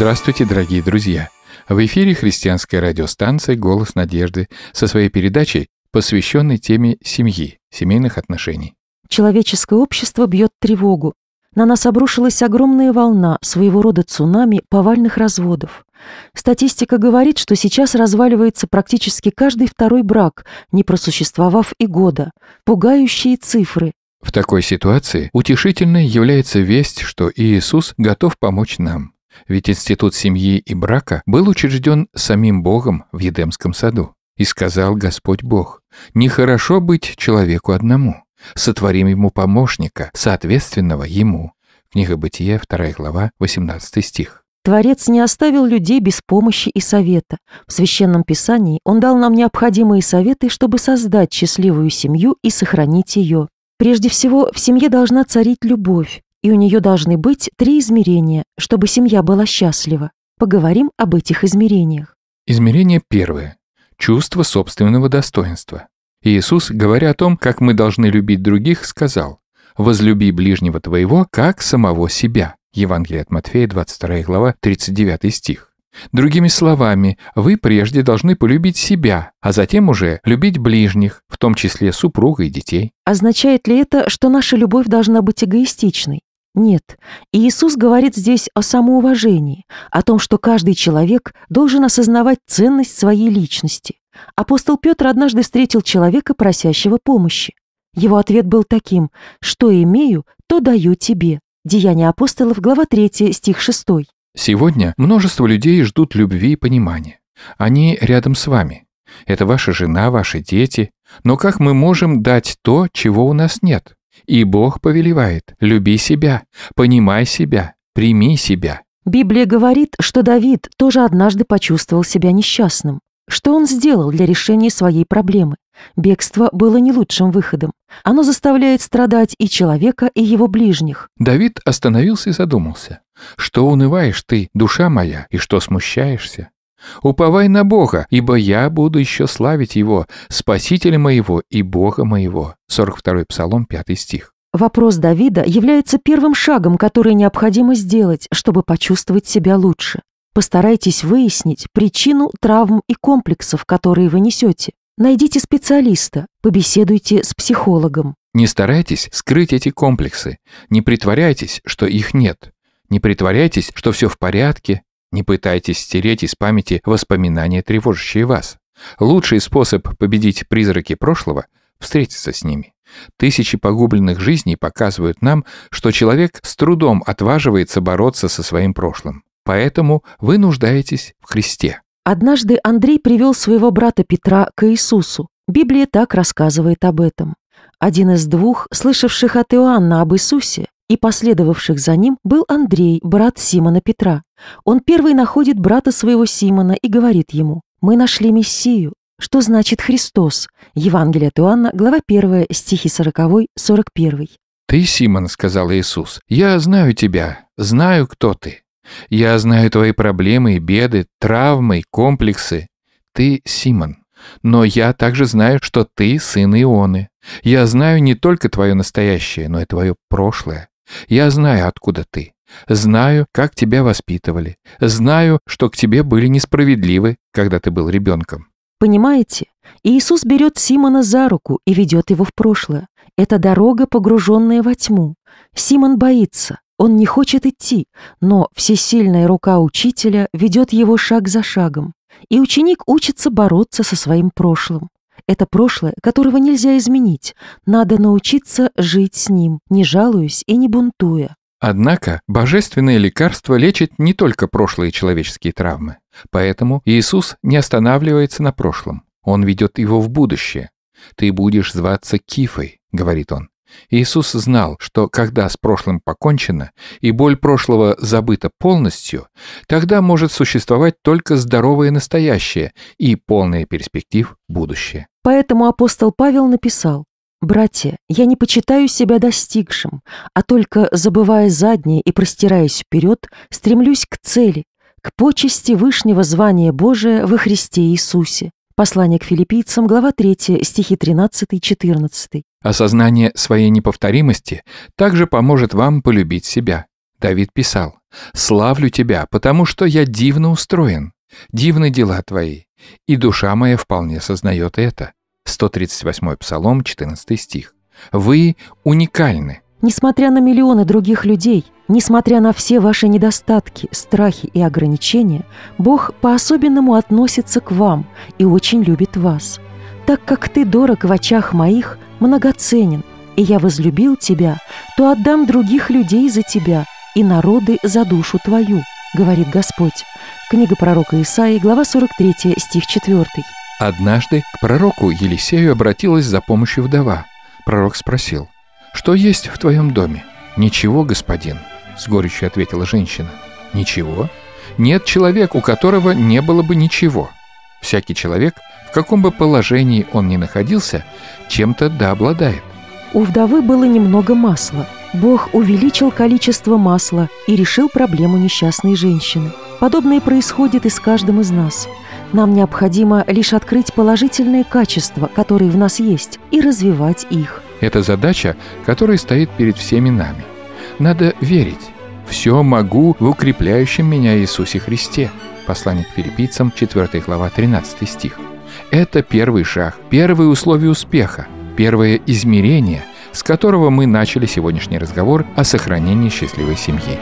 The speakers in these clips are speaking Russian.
Здравствуйте, дорогие друзья! В эфире христианская радиостанция «Голос надежды» со своей передачей, посвященной теме семьи, семейных отношений. Человеческое общество бьет тревогу. На нас обрушилась огромная волна, своего рода цунами повальных разводов. Статистика говорит, что сейчас разваливается практически каждый второй брак, не просуществовав и года. Пугающие цифры. В такой ситуации утешительной является весть, что Иисус готов помочь нам. Ведь институт семьи и брака был учрежден самим Богом в Едемском саду. И сказал Господь Бог, «Нехорошо быть человеку одному, сотворим ему помощника, соответственного ему». Книга Бытия, 2 глава, 18 стих. Творец не оставил людей без помощи и совета. В Священном Писании Он дал нам необходимые советы, чтобы создать счастливую семью и сохранить ее. Прежде всего, в семье должна царить любовь и у нее должны быть три измерения, чтобы семья была счастлива. Поговорим об этих измерениях. Измерение первое. Чувство собственного достоинства. Иисус, говоря о том, как мы должны любить других, сказал «Возлюби ближнего твоего, как самого себя». Евангелие от Матфея, 22 глава, 39 стих. Другими словами, вы прежде должны полюбить себя, а затем уже любить ближних, в том числе супруга и детей. Означает ли это, что наша любовь должна быть эгоистичной? Нет, Иисус говорит здесь о самоуважении, о том, что каждый человек должен осознавать ценность своей личности. Апостол Петр однажды встретил человека, просящего помощи. Его ответ был таким «Что имею, то даю тебе». Деяния апостолов, глава 3, стих 6. Сегодня множество людей ждут любви и понимания. Они рядом с вами. Это ваша жена, ваши дети. Но как мы можем дать то, чего у нас нет? И Бог повелевает «люби себя, понимай себя, прими себя». Библия говорит, что Давид тоже однажды почувствовал себя несчастным. Что он сделал для решения своей проблемы? Бегство было не лучшим выходом. Оно заставляет страдать и человека, и его ближних. Давид остановился и задумался. «Что унываешь ты, душа моя, и что смущаешься? Уповай на Бога, ибо я буду еще славить Его, Спасителя моего и Бога моего». 42 Псалом, 5 стих. Вопрос Давида является первым шагом, который необходимо сделать, чтобы почувствовать себя лучше. Постарайтесь выяснить причину травм и комплексов, которые вы несете. Найдите специалиста, побеседуйте с психологом. Не старайтесь скрыть эти комплексы, не притворяйтесь, что их нет. Не притворяйтесь, что все в порядке, не пытайтесь стереть из памяти воспоминания, тревожащие вас. Лучший способ победить призраки прошлого – встретиться с ними. Тысячи погубленных жизней показывают нам, что человек с трудом отваживается бороться со своим прошлым. Поэтому вы нуждаетесь в Христе. Однажды Андрей привел своего брата Петра к Иисусу. Библия так рассказывает об этом. Один из двух, слышавших от Иоанна об Иисусе, и последовавших за ним был Андрей, брат Симона Петра. Он первый находит брата своего Симона и говорит ему, «Мы нашли Мессию». Что значит Христос? Евангелие от Иоанна, глава 1, стихи 40-41. «Ты, Симон, — сказал Иисус, — я знаю тебя, знаю, кто ты. Я знаю твои проблемы беды, травмы, комплексы. Ты, Симон, но я также знаю, что ты сын Ионы. Я знаю не только твое настоящее, но и твое прошлое. Я знаю, откуда ты. Знаю, как тебя воспитывали. Знаю, что к тебе были несправедливы, когда ты был ребенком. Понимаете? Иисус берет Симона за руку и ведет его в прошлое. Это дорога, погруженная во тьму. Симон боится, он не хочет идти, но всесильная рука учителя ведет его шаг за шагом. И ученик учится бороться со своим прошлым. Это прошлое, которого нельзя изменить. Надо научиться жить с ним, не жалуясь и не бунтуя. Однако божественное лекарство лечит не только прошлые человеческие травмы. Поэтому Иисус не останавливается на прошлом. Он ведет его в будущее. «Ты будешь зваться Кифой», — говорит он. Иисус знал, что когда с прошлым покончено и боль прошлого забыта полностью, тогда может существовать только здоровое настоящее и полное перспектив будущее. Поэтому апостол Павел написал, «Братья, я не почитаю себя достигшим, а только, забывая заднее и простираясь вперед, стремлюсь к цели, к почести Вышнего звания Божия во Христе Иисусе». Послание к филиппийцам, глава 3, стихи 13-14. Осознание своей неповторимости также поможет вам полюбить себя. Давид писал, «Славлю тебя, потому что я дивно устроен, дивны дела твои, и душа моя вполне сознает это». 138 Псалом, 14 стих. Вы уникальны. Несмотря на миллионы других людей, несмотря на все ваши недостатки, страхи и ограничения, Бог по-особенному относится к вам и очень любит вас. Так как ты дорог в очах моих, многоценен, и я возлюбил тебя, то отдам других людей за тебя и народы за душу твою, говорит Господь. Книга пророка Исаии, глава 43, стих 4. Однажды к пророку Елисею обратилась за помощью вдова. Пророк спросил, «Что есть в твоем доме?» «Ничего, господин», — с горечью ответила женщина. «Ничего? Нет человека, у которого не было бы ничего. Всякий человек, в каком бы положении он ни находился, чем-то да обладает. У вдовы было немного масла. Бог увеличил количество масла и решил проблему несчастной женщины. Подобное происходит и с каждым из нас. Нам необходимо лишь открыть положительные качества, которые в нас есть, и развивать их. Это задача, которая стоит перед всеми нами. Надо верить. «Все могу в укрепляющем меня Иисусе Христе». Послание к филиппийцам, 4 глава, 13 стих. Это первый шаг, первое условие успеха – первое измерение, с которого мы начали сегодняшний разговор о сохранении счастливой семьи.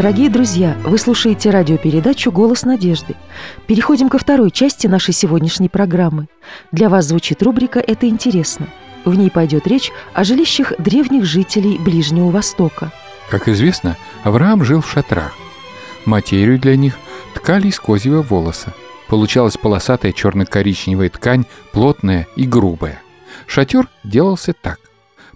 Дорогие друзья, вы слушаете радиопередачу «Голос надежды». Переходим ко второй части нашей сегодняшней программы. Для вас звучит рубрика «Это интересно». В ней пойдет речь о жилищах древних жителей Ближнего Востока. Как известно, Авраам жил в шатрах. Материю для них ткали из козьего волоса. Получалась полосатая черно-коричневая ткань, плотная и грубая. Шатер делался так.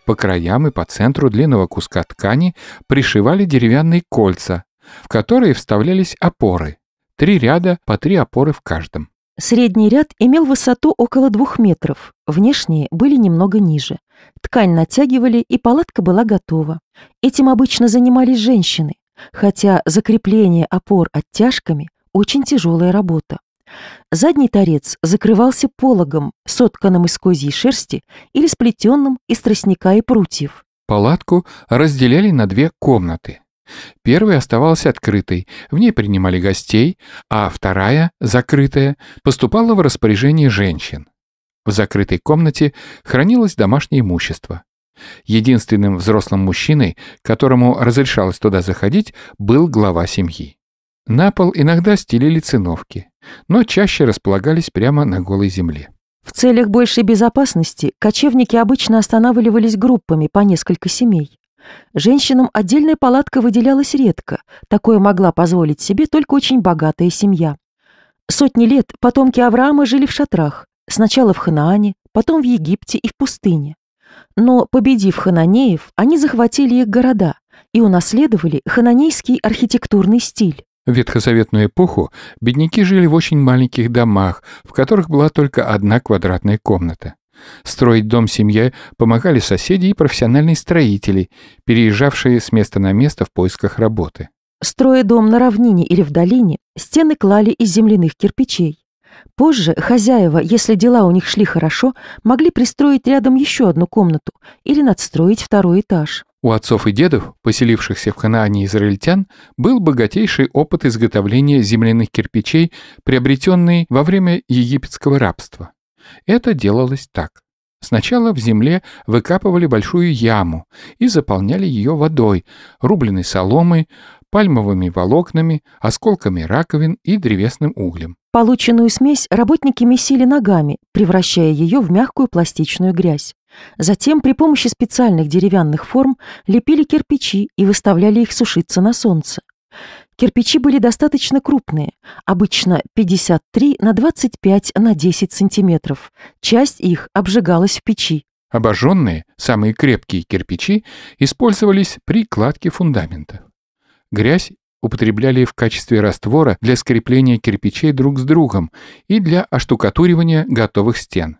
По краям и по центру длинного куска ткани пришивали деревянные кольца, в которые вставлялись опоры. Три ряда по три опоры в каждом. Средний ряд имел высоту около двух метров, внешние были немного ниже. Ткань натягивали, и палатка была готова. Этим обычно занимались женщины, хотя закрепление опор оттяжками – очень тяжелая работа. Задний торец закрывался пологом, сотканным из козьей шерсти или сплетенным из тростника и прутьев. Палатку разделяли на две комнаты. Первая оставалась открытой, в ней принимали гостей, а вторая, закрытая, поступала в распоряжение женщин. В закрытой комнате хранилось домашнее имущество. Единственным взрослым мужчиной, которому разрешалось туда заходить, был глава семьи. На пол иногда стелили циновки, но чаще располагались прямо на голой земле. В целях большей безопасности кочевники обычно останавливались группами по несколько семей. Женщинам отдельная палатка выделялась редко, такое могла позволить себе только очень богатая семья. Сотни лет потомки Авраама жили в шатрах, сначала в Ханаане, потом в Египте и в пустыне. Но, победив хананеев, они захватили их города и унаследовали хананейский архитектурный стиль. В ветхозаветную эпоху бедняки жили в очень маленьких домах, в которых была только одна квадратная комната. Строить дом семье помогали соседи и профессиональные строители, переезжавшие с места на место в поисках работы. Строя дом на равнине или в долине, стены клали из земляных кирпичей. Позже хозяева, если дела у них шли хорошо, могли пристроить рядом еще одну комнату или надстроить второй этаж. У отцов и дедов, поселившихся в Ханаане израильтян, был богатейший опыт изготовления земляных кирпичей, приобретенный во время египетского рабства. Это делалось так. Сначала в земле выкапывали большую яму и заполняли ее водой, рубленой соломой, пальмовыми волокнами, осколками раковин и древесным углем. Полученную смесь работники месили ногами, превращая ее в мягкую пластичную грязь. Затем при помощи специальных деревянных форм лепили кирпичи и выставляли их сушиться на солнце. Кирпичи были достаточно крупные, обычно 53 на 25 на 10 сантиметров. Часть их обжигалась в печи. Обожженные, самые крепкие кирпичи использовались при кладке фундамента. Грязь употребляли в качестве раствора для скрепления кирпичей друг с другом и для оштукатуривания готовых стен.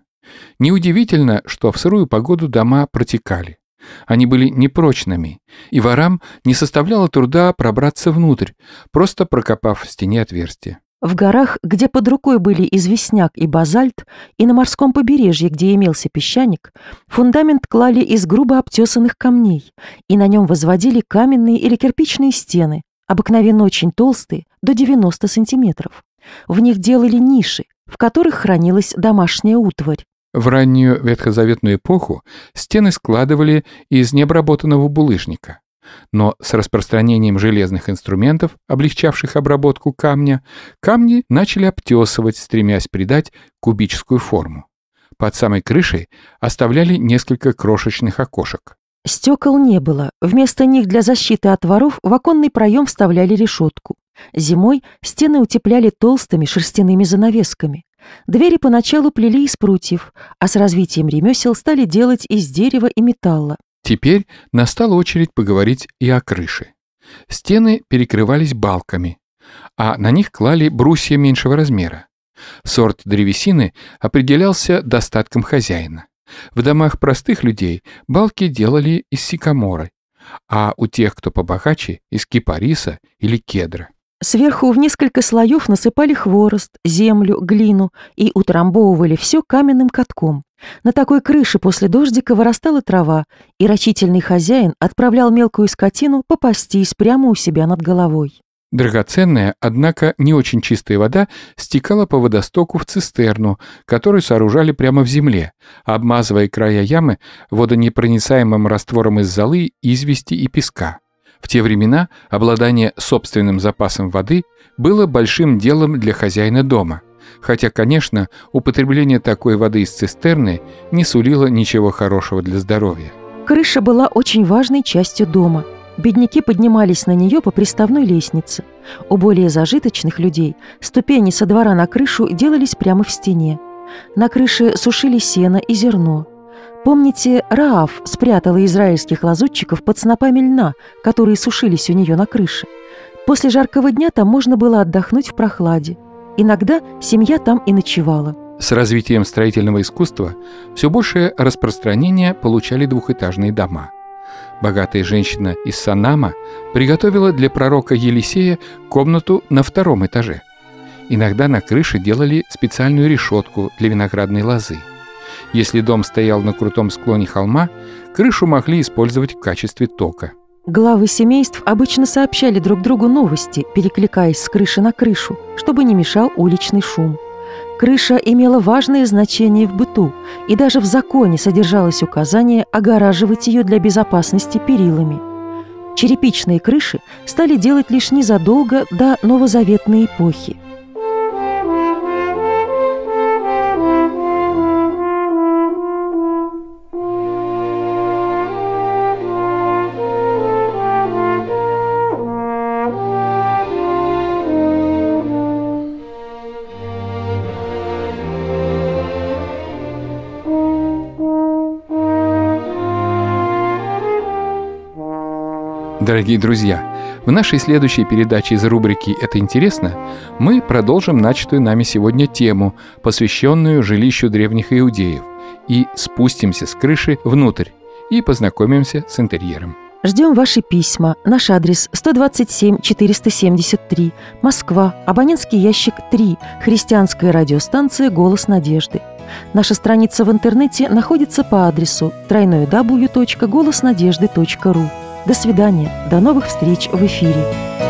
Неудивительно, что в сырую погоду дома протекали. Они были непрочными, и ворам не составляло труда пробраться внутрь, просто прокопав в стене отверстие. В горах, где под рукой были известняк и базальт, и на морском побережье, где имелся песчаник, фундамент клали из грубо обтесанных камней, и на нем возводили каменные или кирпичные стены, обыкновенно очень толстые, до 90 сантиметров. В них делали ниши, в которых хранилась домашняя утварь. В раннюю ветхозаветную эпоху стены складывали из необработанного булыжника. Но с распространением железных инструментов, облегчавших обработку камня, камни начали обтесывать, стремясь придать кубическую форму. Под самой крышей оставляли несколько крошечных окошек. Стекол не было. Вместо них для защиты от воров в оконный проем вставляли решетку. Зимой стены утепляли толстыми шерстяными занавесками. Двери поначалу плели из прутьев, а с развитием ремесел стали делать из дерева и металла. Теперь настала очередь поговорить и о крыше. Стены перекрывались балками, а на них клали брусья меньшего размера. Сорт древесины определялся достатком хозяина. В домах простых людей балки делали из сикаморы, а у тех, кто побогаче, из кипариса или кедра. Сверху в несколько слоев насыпали хворост, землю, глину и утрамбовывали все каменным катком. На такой крыше после дождика вырастала трава, и рачительный хозяин отправлял мелкую скотину попастись прямо у себя над головой. Драгоценная, однако не очень чистая вода стекала по водостоку в цистерну, которую сооружали прямо в земле, обмазывая края ямы водонепроницаемым раствором из золы, извести и песка. В те времена обладание собственным запасом воды было большим делом для хозяина дома, хотя, конечно, употребление такой воды из цистерны не сулило ничего хорошего для здоровья. Крыша была очень важной частью дома. Бедняки поднимались на нее по приставной лестнице. У более зажиточных людей ступени со двора на крышу делались прямо в стене. На крыше сушили сено и зерно – Помните, Раав спрятала израильских лазутчиков под снопами льна, которые сушились у нее на крыше. После жаркого дня там можно было отдохнуть в прохладе. Иногда семья там и ночевала. С развитием строительного искусства все большее распространение получали двухэтажные дома. Богатая женщина из Санама приготовила для пророка Елисея комнату на втором этаже. Иногда на крыше делали специальную решетку для виноградной лозы – если дом стоял на крутом склоне холма, крышу могли использовать в качестве тока. Главы семейств обычно сообщали друг другу новости, перекликаясь с крыши на крышу, чтобы не мешал уличный шум. Крыша имела важное значение в быту, и даже в законе содержалось указание огораживать ее для безопасности перилами. Черепичные крыши стали делать лишь незадолго до новозаветной эпохи – Дорогие друзья, в нашей следующей передаче из рубрики «Это интересно» мы продолжим начатую нами сегодня тему, посвященную жилищу древних иудеев, и спустимся с крыши внутрь и познакомимся с интерьером. Ждем ваши письма. Наш адрес 127 473, Москва, абонентский ящик 3, христианская радиостанция «Голос надежды». Наша страница в интернете находится по адресу www.голоснадежды.ру. До свидания, до новых встреч в эфире.